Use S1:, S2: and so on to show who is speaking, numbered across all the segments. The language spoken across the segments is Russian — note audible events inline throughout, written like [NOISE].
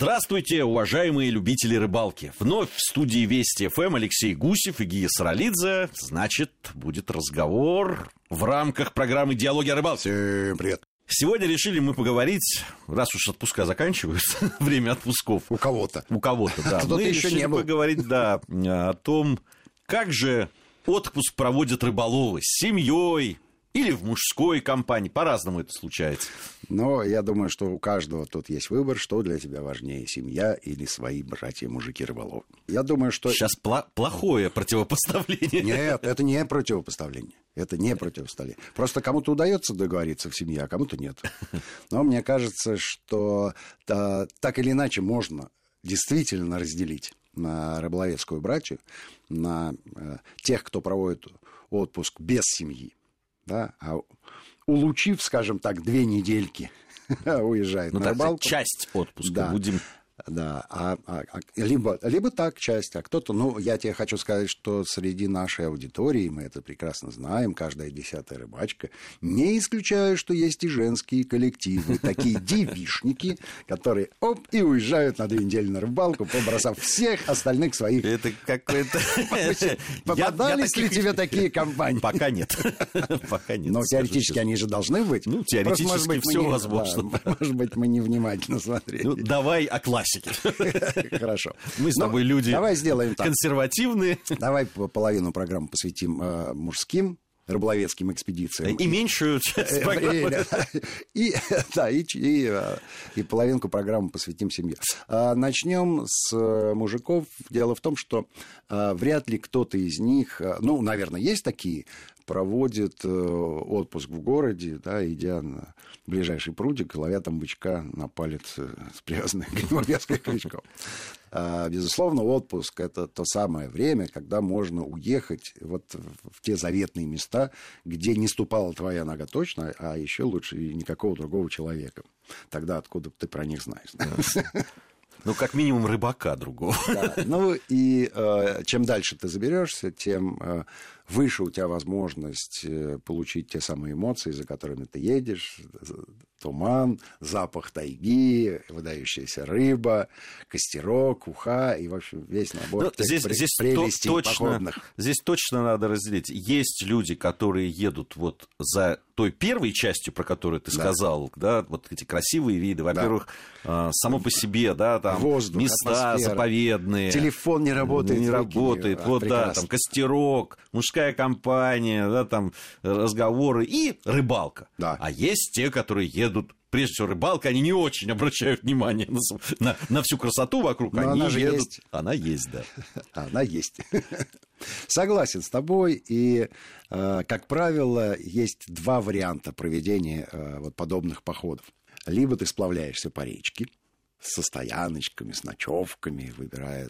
S1: Здравствуйте, уважаемые любители рыбалки. Вновь в студии Вести ФМ Алексей Гусев и Гия Саралидзе. Значит, будет разговор в рамках программы «Диалоги о рыбалке».
S2: Всем привет.
S1: Сегодня решили мы поговорить, раз уж отпуска заканчиваются, [LAUGHS] время отпусков.
S2: У кого-то.
S1: У кого-то, да. Мы
S2: еще
S1: решили
S2: не был.
S1: поговорить, да, о том, как же отпуск проводят рыболовы с семьей или в мужской компании. По-разному это случается.
S2: Но я думаю, что у каждого тут есть выбор, что для тебя важнее, семья или свои братья-мужики-рыболовы. Я думаю, что...
S1: Сейчас пла- плохое противопоставление.
S2: Нет, это не противопоставление. Это не противопоставление. Просто кому-то удается договориться в семье, а кому-то нет. [LAUGHS] Но мне кажется, что та- так или иначе можно действительно разделить на рыболовецкую братью, на э, тех, кто проводит отпуск без семьи, да, а улучив, скажем так, две недельки, [LAUGHS] уезжает
S1: Ну,
S2: на
S1: так
S2: рыбалку.
S1: часть отпуска
S2: Да.
S1: будем
S2: Да, а, а- а- либо, либо так часть, а кто-то, ну, я тебе хочу сказать, что среди нашей аудитории, мы это прекрасно знаем, каждая десятая рыбачка, не исключаю, что есть и женские коллективы, такие [LAUGHS] девишники, которые, оп, и уезжают на две недели на рыбалку, побросав всех остальных своих.
S1: Это какой-то... [LAUGHS]
S2: Попадались ли тебе такие [LAUGHS] компании?
S1: Пока нет. Пока нет.
S2: Но теоретически они же должны быть.
S1: Ну, теоретически
S2: не-
S1: возможно.
S2: может быть, мы невнимательно смотрели.
S1: Ну, давай о классике. [LAUGHS]
S2: Хорошо.
S1: Мы с
S2: Ну,
S1: тобой люди
S2: Давай сделаем так.
S1: консервативные.
S2: Давай по- половину программы посвятим э, мужским рыболовецким экспедициям.
S1: И меньшую часть
S2: Э,
S1: программы. [LAUGHS]
S2: И, да, и, и, э, и половинку программы посвятим семье. А, Начнем с э, мужиков. Дело в том, что э, вряд ли кто-то из них, э, ну, наверное, есть такие, проводит э, отпуск в городе, да, идя на ближайший прудик, ловя там бычка на палец э, с привязанной [LAUGHS] гриморвецкой крючком. А, Безусловно, отпуск – это то самое время, когда можно уехать вот в те заветные места, где не ступала твоя нога точно, а еще лучше и никакого другого человека. Тогда откуда ты про них знаешь.
S1: Ну, как минимум, рыбака другого. [LAUGHS]
S2: Да. Ну и э, чем дальше ты заберешься, тем э, выше у тебя возможность э, получить те самые эмоции, за которыми ты едешь. Туман, запах тайги, выдающаяся рыба, костерок, уха и, в общем, весь набор
S1: Ну, здесь, здесь то-
S2: прелестей
S1: точно,
S2: походных.
S1: здесь точно надо разделить. Есть люди, которые едут вот за той первой частью, про которую ты
S2: Да.
S1: сказал, да, вот эти красивые виды. Во-первых, а, само по себе, да, там
S2: Воздух,
S1: места
S2: атмосфера.
S1: заповедные.
S2: Телефон не работает.
S1: Не работает.
S2: А,
S1: вот, да,
S2: прекрасно.
S1: там костерок, мужская компания, да, там разговоры и рыбалка.
S2: Да.
S1: А есть те, которые едут Прежде всего, рыбалка, они не очень обращают внимание на, на- на всю красоту вокруг.
S2: Но
S1: они
S2: она же
S1: едут.
S2: есть.
S1: Она есть, да. [LAUGHS]
S2: Она есть. [LAUGHS] Согласен с тобой. И, э, как правило, есть два варианта проведения э, вот подобных походов. Либо ты сплавляешься по речке со стояночками, с ночевками, выбирая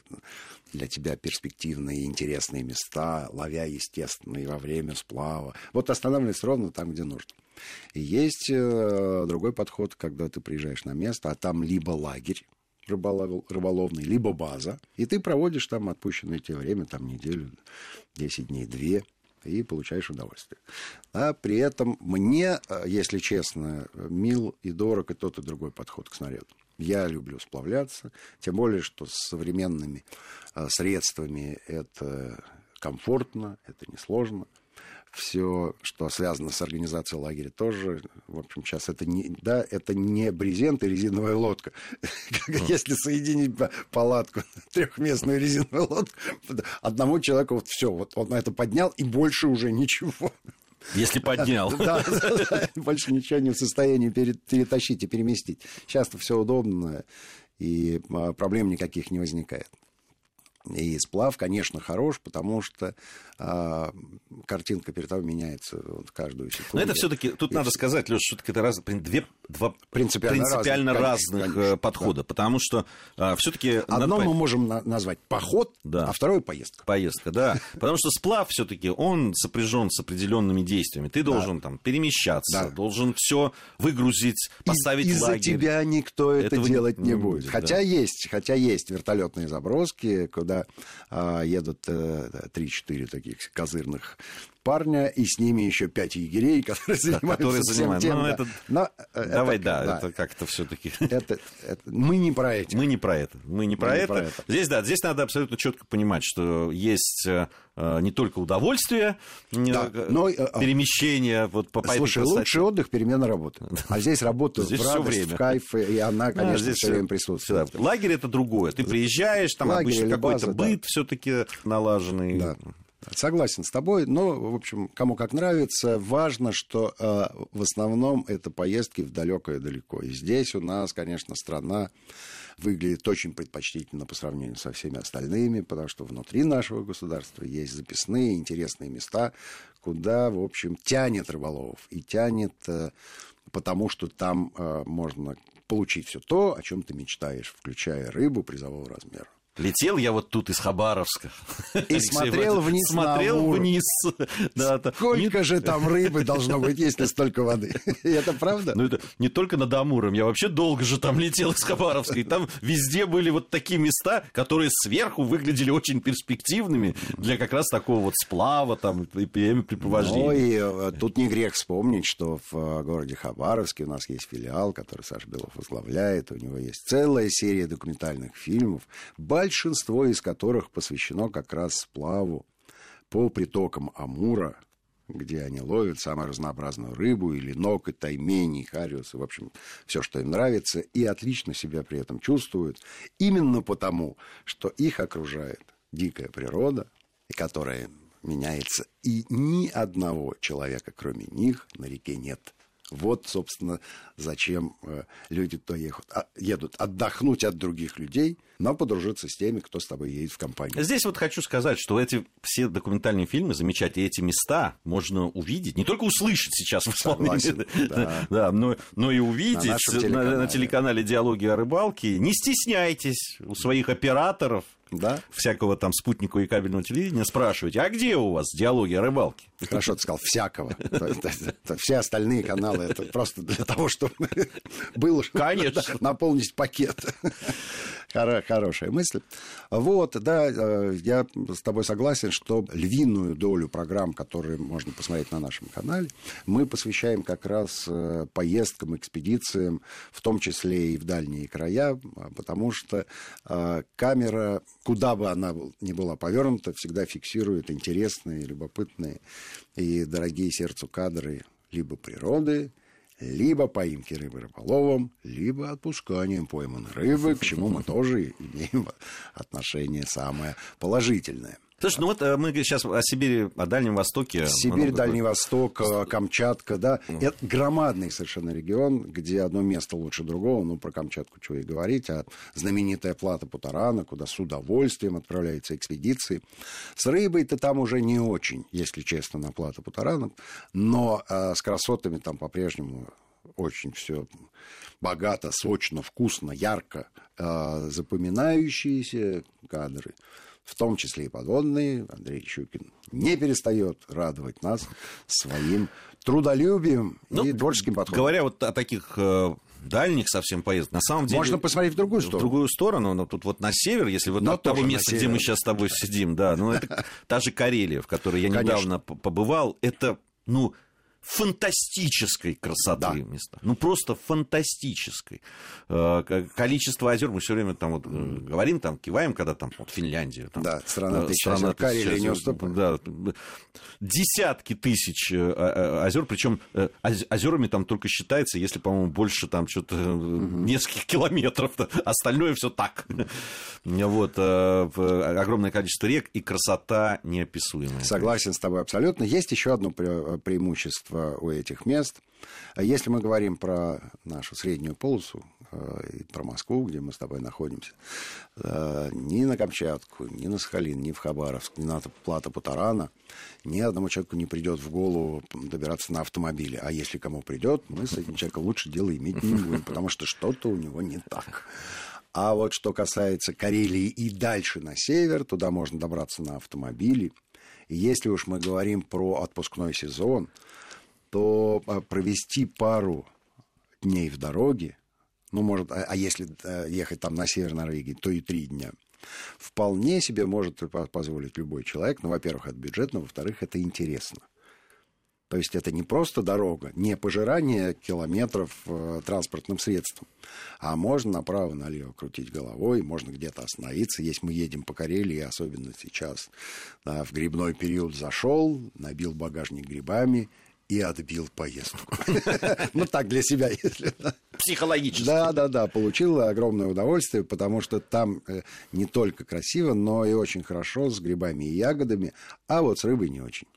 S2: для тебя перспективные и интересные места, ловя, естественно, и во время сплава. Вот останавливайся ровно там, где нужно. И есть э, другой подход, когда ты приезжаешь на место, а там либо лагерь, рыболов- рыболовный, либо база, и ты проводишь там отпущенное тебе время, там неделю, 10 дней, две, и получаешь удовольствие. А при этом мне, э, если честно, мил и дорог и тот, и другой подход к снаряду. Я люблю сплавляться, тем более, что с современными э, средствами это комфортно, это несложно все, что связано с организацией лагеря, тоже, в общем, сейчас это не, да, это не брезент и резиновая лодка. [LAUGHS] Если соединить па- палатку, [LAUGHS] трехместную резиновую лодку, одному человеку вот все, вот он это поднял, и больше уже ничего.
S1: Если поднял. [LAUGHS]
S2: Да, да, больше ничего не в состоянии пере- перетащить и переместить. Сейчас-то все удобно, и а, проблем никаких не возникает. И сплав, конечно, хорош, потому что а, картинка перед тобой меняется вот каждую секунду.
S1: Но это все-таки, тут
S2: И
S1: надо
S2: всё.
S1: сказать, Леш, все-таки это раз, две, два
S2: Принципиально
S1: принципиально
S2: разных,
S1: разных,
S2: конечно,
S1: э, подхода, потому что все-таки
S2: Одно мы можем на- назвать поход,
S1: Да.
S2: а второе поездка.
S1: поездка, да, потому что сплав все-таки он сопряжен с определенными действиями. Ты должен там перемещаться,
S2: Да.
S1: должен все выгрузить, поставить
S2: Из- Из-за
S1: лагерь.
S2: тебя никто это
S1: Этого
S2: делать не
S1: не
S2: будет.
S1: будет,
S2: Хотя
S1: да.
S2: есть, хотя есть вертолетные заброски, куда а, едут э, 3-4 таких козырных парня, и с ними еще пять егерей, [LAUGHS] которые занимаются которые всем занимаются. тем. Ну, это...
S1: Но, э, Давай, это, да, да, это как-то все-таки.
S2: Это, это, мы не про это.
S1: Мы не про это. Мы не про, мы это. Не про это. Здесь, да, здесь надо абсолютно четко понимать, что есть э, не только удовольствие, да, но, перемещение вот по
S2: Слушай, лучший отдых перемена работы. А здесь работа здесь в радость, время. в кайф, и она, конечно, да, здесь все время присутствует.
S1: Всегда. Лагерь это другое. Ты приезжаешь, там Лагерь обычно какой-то быт да. все-таки налаженный. Да.
S2: Согласен с тобой, но, в общем, кому как нравится. Важно, что э, в основном это поездки в далекое далеко. И здесь у нас, конечно, страна выглядит очень предпочтительно по сравнению со всеми остальными, потому что внутри нашего государства есть записные интересные места, куда, в общем, тянет рыболовов и тянет, э, потому что там э, можно получить все то, о чем ты мечтаешь, включая рыбу призового размера.
S1: Летел я вот тут из Хабаровска.
S2: И смотрел вниз
S1: Смотрел
S2: на
S1: вниз.
S2: Да, Сколько же там рыбы должно быть, если столько воды? [LAUGHS] Это правда?
S1: Ну, это не только над Амуром. Я вообще долго же там летел из Хабаровска. И там везде были вот такие места, которые сверху выглядели очень перспективными для как раз такого вот сплава там и времяпрепровождения. Ну,
S2: и э, тут не грех вспомнить, что в э, городе Хабаровске у нас есть филиал, который Саша Белов возглавляет. У него есть целая серия документальных фильмов большинство из которых посвящено как раз сплаву по притокам Амура, где они ловят самую разнообразную рыбу, или ног, и таймени, и хариусы, в общем, все, что им нравится, и отлично себя при этом чувствуют, именно потому, что их окружает дикая природа, которая меняется, и ни одного человека, кроме них, на реке нет. Вот, собственно, зачем э, люди то едут, а, едут отдохнуть от других людей, но подружиться с теми, кто с тобой едет в компании.
S1: Здесь вот хочу сказать, что эти все документальные фильмы замечательные, эти места можно увидеть, не только услышать сейчас в исполнении, [LAUGHS] да. да, но, но и увидеть на, телеканале. на, на телеканале «Диалоги о рыбалке». Не стесняйтесь у своих операторов, да? всякого там спутникового и кабельного телевидения, спрашивайте, а где у вас диалоги о рыбалке?
S2: Хорошо ты сказал, всякого. Все остальные каналы, это просто для того, чтобы был
S1: Конечно. [LAUGHS]
S2: наполнить пакет. Хорошая мысль. Вот, да, э, я с тобой согласен, что львиную долю программ, которые можно посмотреть на нашем канале, мы посвящаем как раз э, поездкам, экспедициям, в том числе и в дальние края, потому что э, камера, куда бы она ни была повернута, всегда фиксирует интересные, любопытные и дорогие сердцу кадры либо природы, либо поимки рыбы рыболовом, либо отпусканием пойманной рыбы, к чему мы тоже имеем отношение самое положительное.
S1: Слушай, ну вот э, мы сейчас о Сибири, о Дальнем Востоке.
S2: Сибирь, Дальний Восток, э, Камчатка, да. Mm. Это громадный совершенно регион, где одно место лучше другого. Ну, про Камчатку чего и говорить. А знаменитая плата Путарана, куда с удовольствием отправляются экспедиции. С рыбой-то там уже не очень, если честно, на плата Путарана. Но а, с красотами там по-прежнему очень все богато, сочно, вкусно, ярко. А, запоминающиеся кадры – в том числе и подводные, Андрей Щукин не перестает радовать нас своим трудолюбием ну, и творческим подходом.
S1: Говоря вот о таких э, дальних совсем поездок. На самом деле...
S2: Можно посмотреть в другую сторону.
S1: В другую сторону, но тут вот на север, если вот но от того места, где мы сейчас с тобой сидим, да, ну это [LAUGHS] та же Карелия, в которой я недавно побывал, это, ну, фантастической красоты да. места. Ну, просто фантастической. Э, количество озер, мы все время там вот mm. говорим, там киваем, когда там вот Финляндия. Там,
S2: да, страна тысяч страна, озер, Карелия не уступает.
S1: Да, десятки тысяч озер, причем озерами там только считается, если, по-моему, больше там что-то mm-hmm. нескольких километров. Остальное все так. [LAUGHS] Вот, огромное количество рек и красота неописуемая.
S2: Согласен с тобой абсолютно. Есть еще одно преимущество у этих мест. А если мы говорим про нашу среднюю полосу, э, про Москву, где мы с тобой находимся, э, ни на Камчатку, ни на Сахалин, ни в Хабаровск, ни на Плата Путарана ни одному человеку не придет в голову добираться на автомобиле. А если кому придет, мы с этим человеком лучше дела иметь не будем, потому что что-то у него не так. А вот что касается Карелии и дальше на север, туда можно добраться на автомобиле. И если уж мы говорим про отпускной сезон, то а, провести пару дней в дороге, ну, может, а, а если а, ехать там на север Норвегии, то и три дня, вполне себе может позволить любой человек. Ну, во-первых, это бюджетно, во-вторых, это интересно. То есть это не просто дорога, не пожирание километров э, транспортным средством, а можно направо-налево крутить головой, можно где-то остановиться. Если мы едем по Карелии, особенно сейчас да, в грибной период зашел, набил багажник грибами и отбил поездку. [LAUGHS] Ну, так для себя, если...
S1: Психологически.
S2: Да, да, да, получил огромное удовольствие, потому что там э, не только красиво, но и очень хорошо с грибами и ягодами, а вот с рыбой не очень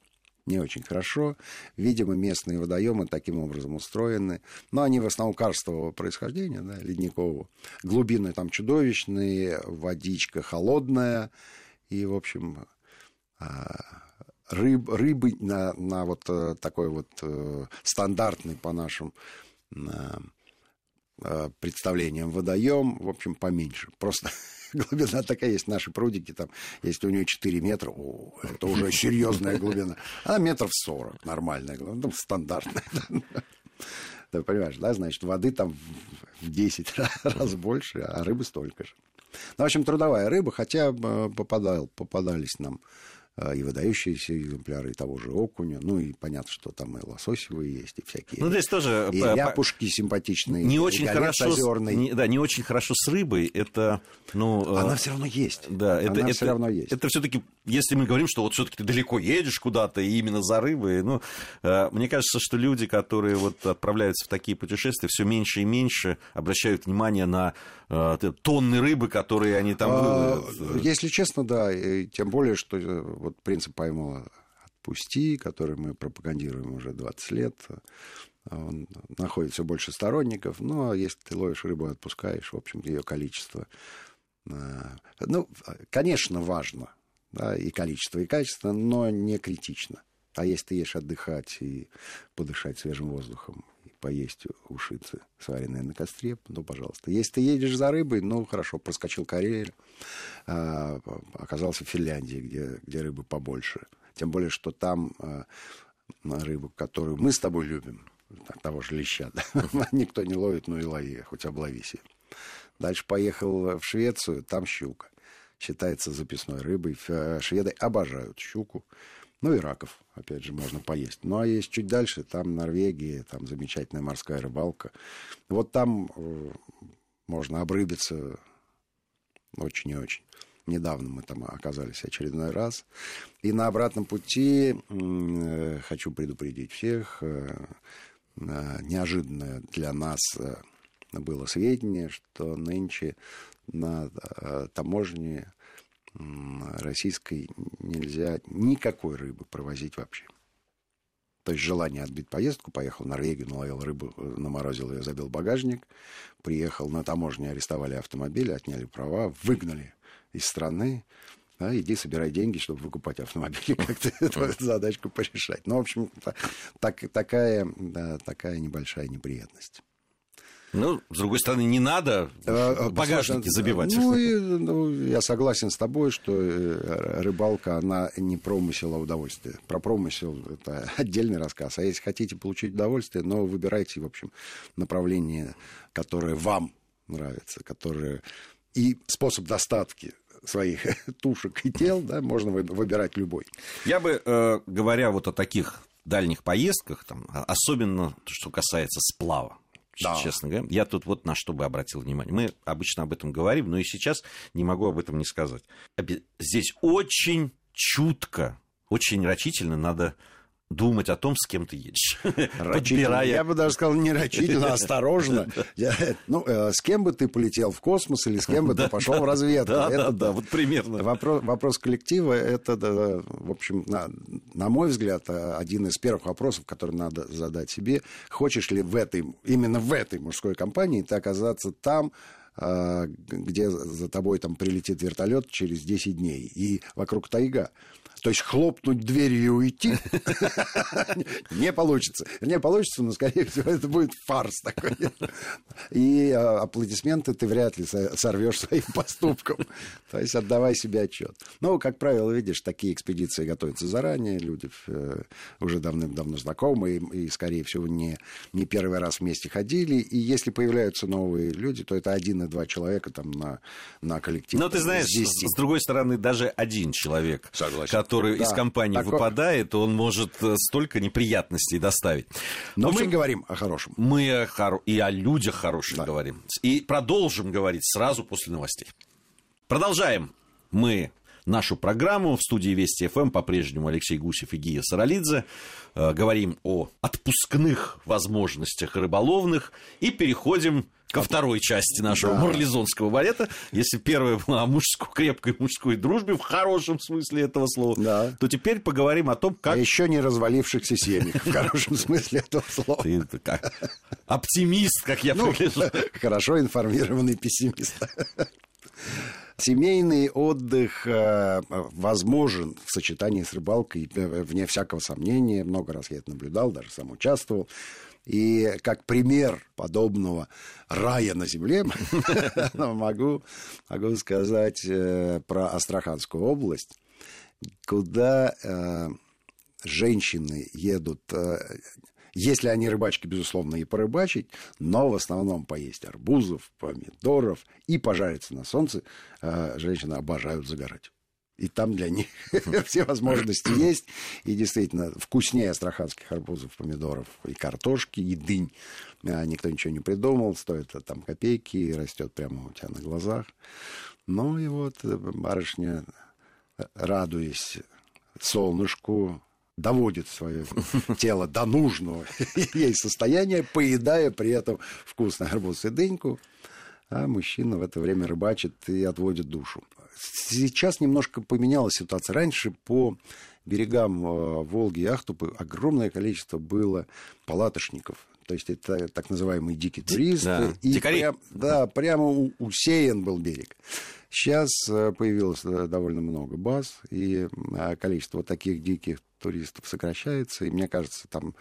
S2: не очень хорошо. Видимо, местные водоемы таким образом устроены. Но они в основном карстового происхождения, да, ледникового. Глубины там чудовищные, водичка холодная. И, в общем, а, рыб, рыбы на, на вот э, такой вот э, стандартный по нашим э, представлениям водоем, в общем, поменьше. Просто [LAUGHS] глубина такая есть. Наши прудики, там, если у нее 4 метра, о, это уже [LAUGHS] серьезная глубина. А метров 40 нормальная глубина, ну, стандартная. [LAUGHS] Ты понимаешь, да, значит, воды там в 10 раз больше, а рыбы столько же. Ну, в общем, трудовая рыба, хотя попадал, попадались нам и выдающиеся экземпляры и того же окуня. Ну, и понятно, что там и лососевые есть, и всякие.
S1: Ну, здесь тоже...
S2: И ляпушки симпатичные,
S1: не очень хорошо озерный. Не, да, не очень хорошо с рыбой. Это, ну...
S2: Она э, все равно есть.
S1: Да,
S2: это,
S1: Она это, все равно есть. Это все-таки, если мы говорим, что вот все-таки ты далеко едешь куда-то, и именно за рыбой, ну, э, мне кажется, что люди, которые вот отправляются в такие путешествия, все меньше и меньше обращают внимание на э, тонны рыбы, которые они там а,
S2: Если честно, да, и тем более, что вот принцип поймала «отпусти», который мы пропагандируем уже 20 лет, он находит все больше сторонников. Ну, а если ты ловишь рыбу и отпускаешь, в общем, ее количество... Ну, конечно, важно, да, и количество, и качество, но не критично. А если ты ешь отдыхать и подышать свежим воздухом, и поесть ушицы, сваренные на костре, ну, пожалуйста. Если ты едешь за рыбой, ну, хорошо, проскочил Карель, а, оказался в Финляндии, где, где рыбы побольше. Тем более, что там а, рыбу, которую мы с тобой любим, того же леща, да, [LAUGHS] никто не ловит, ну и лови, хоть обловись. Дальше поехал в Швецию, там щука. Считается записной рыбой. Шведы обожают щуку. Ну и раков, опять же, можно поесть. Ну а есть чуть дальше, там Норвегия, там замечательная морская рыбалка. Вот там э, можно обрыбиться очень и очень. Недавно мы там оказались очередной раз. И на обратном пути э, хочу предупредить всех, э, неожиданное для нас было сведения, что нынче на таможне российской нельзя никакой рыбы провозить вообще. То есть желание отбить поездку, поехал в Норвегию, наловил рыбу, наморозил ее, забил багажник, приехал на таможне, арестовали автомобиль, отняли права, выгнали из страны, да, иди собирай деньги, чтобы выкупать автомобили, [LAUGHS] как-то эту задачку порешать. Ну, в общем, так, такая, да, такая небольшая неприятность.
S1: Ну, с другой стороны, не надо а, багажники забивать.
S2: Ну, и, [LAUGHS] ну, я согласен с тобой, что э, рыбалка, она не промысел, а удовольствие. Про промысел это [LAUGHS] отдельный рассказ. А если хотите получить удовольствие, но выбирайте, в общем, направление, которое вам нравится, которое и способ доставки своих [LAUGHS] тушек и тел, да, можно выбирать любой.
S1: Я бы, э, говоря вот о таких дальних поездках, там, а, особенно что касается сплава, да. честно говоря. Я тут вот на что бы обратил внимание. Мы обычно об этом говорим, но и сейчас не могу об этом не сказать. Здесь очень чутко, очень рачительно надо думать о том, с кем ты едешь. [LAUGHS]
S2: Подбирая... Я бы даже сказал, не рачительно, а осторожно. [LAUGHS] Ну, э, с кем бы ты полетел в космос или с кем бы ты [LAUGHS] пошел в разведку.
S1: Да, да, да, вот примерно.
S2: Вопрос коллектива, это, в общем, на мой взгляд, э, один из первых вопросов, который надо задать себе. Хочешь ли в этой, именно в этой мужской компании ты оказаться там, э, где за тобой там прилетит вертолет через 10 дней, и вокруг тайга. То есть хлопнуть дверью и уйти [LAUGHS] не получится. Не получится, но, скорее всего, это будет фарс такой. И а, аплодисменты ты вряд ли сорвешь своим поступком. То есть отдавай себе отчет. Но, как правило, видишь, такие экспедиции готовятся заранее, люди э, уже давным-давно знакомы и, скорее всего, не, не первый раз вместе ходили. И если появляются новые люди, то это один и два человека там на, на коллектив.
S1: Но ты знаешь, с другой стороны, даже один человек, Согласен. Который да, из компании такой... выпадает, он может э, столько неприятностей доставить.
S2: Но общем, мы говорим о хорошем.
S1: Мы о хоро... и о людях хороших да. говорим. И продолжим говорить сразу после новостей. Продолжаем мы нашу программу. В студии Вести ФМ по-прежнему Алексей Гусев и Гия Саралидзе. Э, говорим о отпускных возможностях рыболовных и переходим ко второй части нашего да. марлезонского балета. Если первая была о мужской, крепкой мужской дружбе, в хорошем смысле этого слова, да. то теперь поговорим о том, как...
S2: А еще не развалившихся семьях, в хорошем смысле этого слова. Ты
S1: как оптимист, как я ну,
S2: Хорошо информированный пессимист. Семейный отдых э, возможен в сочетании с рыбалкой, э, вне всякого сомнения. Много раз я это наблюдал, даже сам участвовал. И как пример подобного рая на земле [LAUGHS] могу, могу сказать э, про Астраханскую область, куда женщины едут если они рыбачки, безусловно, и порыбачить, но в основном поесть арбузов, помидоров и пожариться на солнце. Э, женщины обожают загорать. И там для них [LAUGHS] все возможности есть. И действительно, вкуснее астраханских арбузов, помидоров и картошки, и дынь. А, никто ничего не придумал. Стоит там копейки и растет прямо у тебя на глазах. Ну и вот э, барышня, э, радуясь солнышку, доводит свое [LAUGHS] тело до нужного [LAUGHS] ей состояния, поедая при этом вкусный арбуз и дыньку, а мужчина в это время рыбачит и отводит душу. Сейчас немножко поменялась ситуация. Раньше по берегам э, Волги и Ахтупы огромное количество было палаточников. То есть это так называемые дикие туристы. Да.
S1: И Прям,
S2: да, прямо усеян был берег. Сейчас э, появилось э, довольно много баз, и количество таких диких туристов сокращается, и мне кажется, там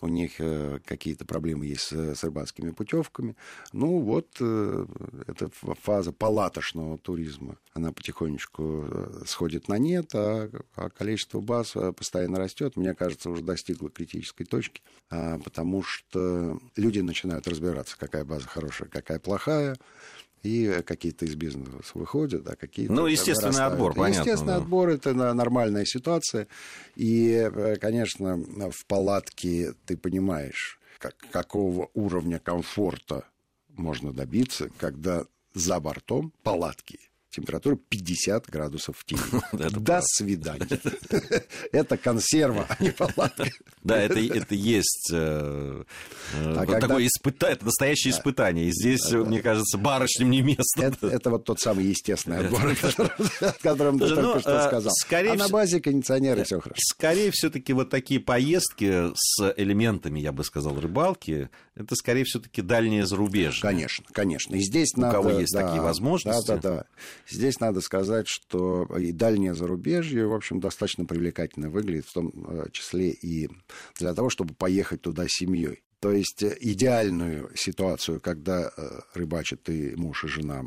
S2: у них э, какие-то проблемы есть с, рыбацкими путевками. Ну вот э, эта фаза палаточного туризма, она потихонечку э, сходит на нет, а, а количество баз постоянно растет. Мне кажется, уже достигло критической точки, а, потому что люди начинают разбираться, какая база хорошая, какая плохая и какие-то из бизнеса выходят, а какие-то...
S1: Ну, естественный вырастают. отбор, понятно.
S2: Естественный да. отбор – это нормальная ситуация. И, э, конечно, в палатке ты понимаешь, как, какого уровня комфорта можно добиться, когда за бортом палатки температура 50 градусов в тени. [LAUGHS] До свидания. [LAUGHS] Это консерва, а не палатка.
S1: Да, это, есть э, э, а такое испытание, это настоящее испытание. И здесь, мне кажется, барышням не место.
S2: Это, вот тот самый естественный отбор, о котором ты только ну, что э, сказал. А на базе кондиционеры все хорошо.
S1: Скорее все-таки вот такие поездки с элементами, я бы сказал, рыбалки, это скорее все-таки дальнее зарубежье.
S2: Конечно, конечно. И здесь
S1: У
S2: надо...
S1: кого есть да, такие возможности.
S2: Да, да, да. Здесь надо сказать, что и дальнее зарубежье, в общем, достаточно привлекательно выглядит, в том э, числе и для того, чтобы поехать туда семьей. То есть э, идеальную ситуацию, когда э, рыбачат и муж, и жена,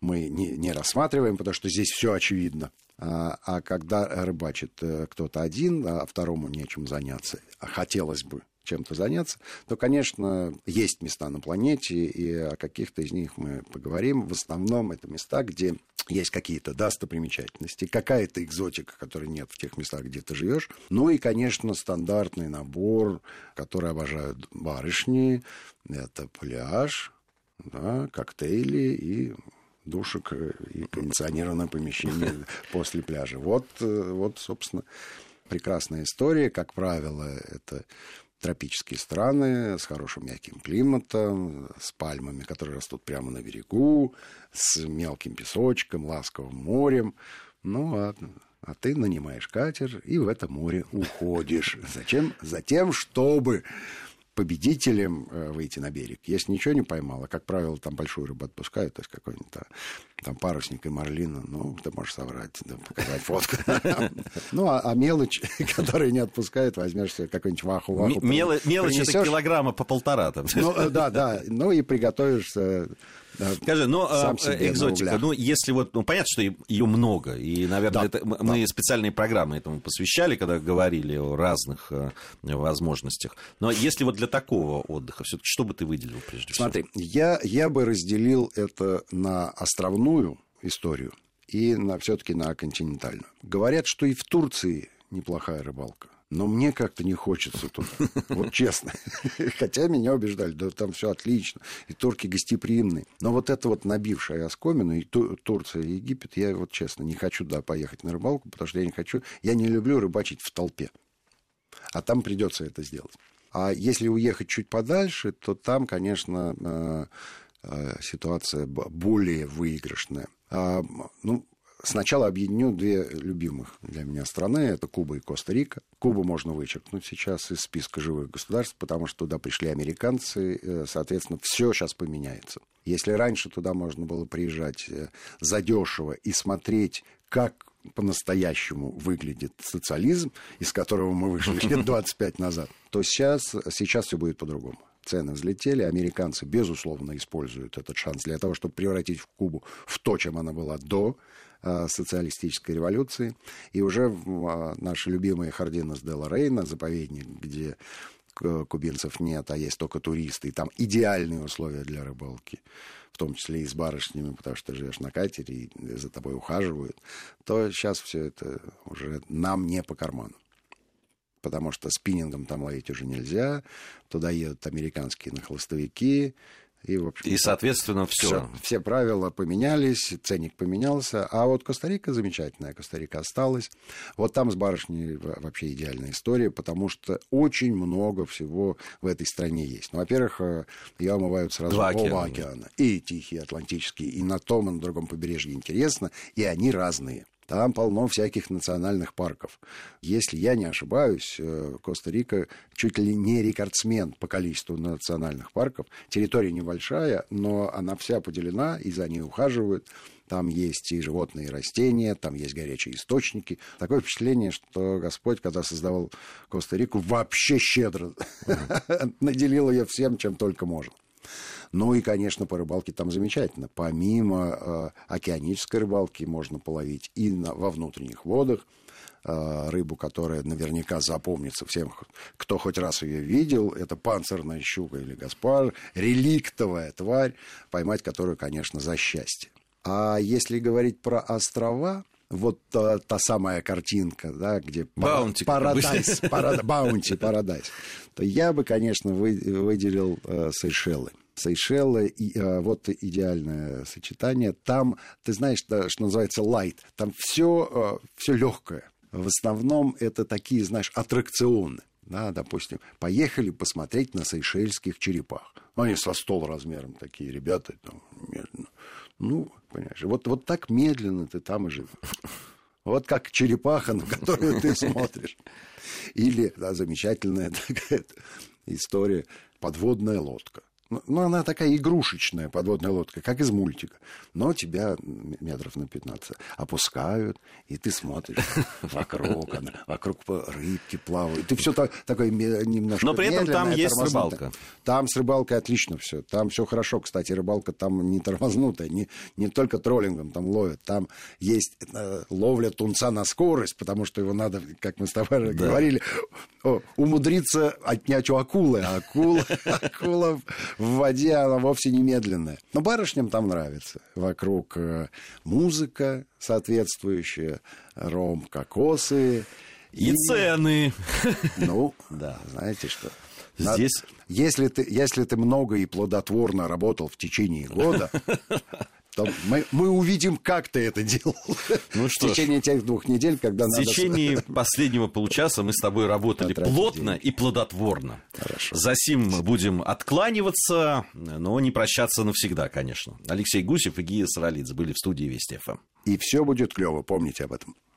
S2: мы не, не рассматриваем, потому что здесь все очевидно. А, а когда рыбачит кто-то один, а второму нечем заняться, хотелось бы чем-то заняться, то, конечно, есть места на планете, и о каких-то из них мы поговорим. В основном это места, где есть какие-то достопримечательности, какая-то экзотика, которой нет в тех местах, где ты живешь. Ну и, конечно, стандартный набор, который обожают барышни. Это пляж, да, коктейли и душек и кондиционированное помещение [LAUGHS] после пляжа. Вот, э, вот, собственно, прекрасная история. Как правило, это тропические страны с хорошим мягким климатом, с пальмами, которые растут прямо на берегу, с мелким песочком, ласковым морем. Ну, а, а ты нанимаешь катер и в это море уходишь. Зачем? Затем, чтобы победителем э, выйти на берег. Если ничего не поймала, как правило, там большую рыбу отпускают, то есть какой-нибудь там парусник и марлина, ну, ты можешь соврать, да, показать фотку. [LAUGHS] Ну, а, а мелочь, [LAUGHS] которую не отпускают, возьмешь себе какой-нибудь ваху-ваху.
S1: Мелочь это килограмма по полтора там.
S2: Ну, э, да, да. [LAUGHS] Ну, и приготовишься
S1: Скажи, но а, экзотика, ну, если вот, ну, понятно, что ее много, и, наверное, да, это, да. мы специальные программы этому посвящали, когда говорили о разных э, возможностях. Но если вот для такого отдыха, все-таки что бы ты выделил прежде
S2: Смотри, всего? Смотри, я, я бы разделил это на островную историю и на, все-таки на континентальную. Говорят, что и в Турции неплохая рыбалка. Но мне как-то не хочется туда. Вот [LAUGHS] честно. [LAUGHS] Хотя меня убеждали, да там все отлично. И турки гостеприимные. Но вот это вот набившая оскомину, и Турция, и Египет, я вот честно не хочу туда поехать на рыбалку, потому что я не хочу, я не люблю рыбачить в толпе. А там придется это сделать. А если уехать чуть подальше, то там, конечно, э, э, ситуация более выигрышная. А, ну, Сначала объединю две любимых для меня страны. Это Куба и Коста-Рика. Кубу можно вычеркнуть сейчас из списка живых государств, потому что туда пришли американцы. Э, соответственно, все сейчас поменяется. Если раньше туда можно было приезжать э, задешево и смотреть, как по-настоящему выглядит социализм, из которого мы вышли [LAUGHS] лет 25 назад, то сейчас, сейчас все будет по-другому цены взлетели. Американцы, безусловно, используют этот шанс для того, чтобы превратить в Кубу в то, чем она была до социалистической революции. И уже а, наши любимые Хардинас де Рейна, заповедник, где кубинцев нет, а есть только туристы, и там идеальные условия для рыбалки, в том числе и с барышнями, потому что ты живешь на катере, и за тобой ухаживают, то сейчас все это уже нам не по карману. Потому что спиннингом там ловить уже нельзя, туда едут американские нахлостовики,
S1: и, в общем, и соответственно, все. все.
S2: Все правила поменялись, ценник поменялся. А вот Коста-Рика замечательная. Коста-Рика осталась. Вот там с барышней вообще идеальная история, потому что очень много всего в этой стране есть. Ну, во-первых, э, я омывают сразу Два оба океана. И Тихий, Атлантический, и на том, и на другом побережье интересно. И они разные. Там полно всяких национальных парков. Если я не ошибаюсь, э, Коста-Рика чуть ли не рекордсмен по количеству национальных парков. Территория небольшая, но она вся поделена, и за ней ухаживают. Там есть и животные, и растения, там есть горячие источники. Такое впечатление, что Господь, когда создавал Коста-Рику, вообще щедро [LAUGHS] наделил ее всем, чем только можно. Ну и, конечно, по рыбалке там замечательно. Помимо э, океанической рыбалки можно половить и на, во внутренних водах э, рыбу, которая наверняка запомнится всем, кто хоть раз ее видел. Это панцирная щука или гаспар, реликтовая тварь, поймать которую, конечно, за счастье. А если говорить про острова, вот та, та самая картинка, да, где
S1: Баунти,
S2: парадайз, баунти, парадайз, то я бы, конечно, вы, выделил э, Сейшелы. Сейшелы, и, а, вот идеальное сочетание. Там, ты знаешь, что, что называется light, там все, а, все легкое. В основном это такие, знаешь, аттракционы. Да, допустим, поехали посмотреть на сейшельских черепах. Они со стол размером такие ребята, там, медленно. Ну, понимаешь, вот, вот так медленно ты там и живешь. Вот как черепаха, на которую ты смотришь. Или да, замечательная [LAUGHS] такая история подводная лодка. Ну, ну, она такая игрушечная подводная лодка, как из мультика. Но тебя метров на 15 опускают, и ты смотришь [LAUGHS] вокруг, она, вокруг рыбки плавают. Ты все так, такое немножко
S1: Но при этом там есть рыбалка.
S2: Там с рыбалкой отлично все. Там все хорошо. Кстати, рыбалка там не тормознутая, не, не только троллингом там ловят. Там есть э, ловля тунца на скорость, потому что его надо, как мы с тобой да. говорили, умудриться отнять у акулы. А акула, [LAUGHS] акула в воде она вовсе не медленная. Но барышням там нравится. Вокруг э, музыка соответствующая, ром, кокосы.
S1: И, и цены. [LAUGHS]
S2: Ну, да, знаете что. Здесь... Если ты, если ты много и плодотворно работал в течение года, [LAUGHS] то мы, мы увидим, как ты это делал ну, что в течение ж, тех двух недель, когда
S1: в надо... В течение последнего получаса мы с тобой работали плотно деньги. и плодотворно. Хорошо. За сим будем откланиваться, но не прощаться навсегда, конечно. Алексей Гусев и Гия Саралидзе были в студии Вести ФМ.
S2: И все будет клево, помните об этом.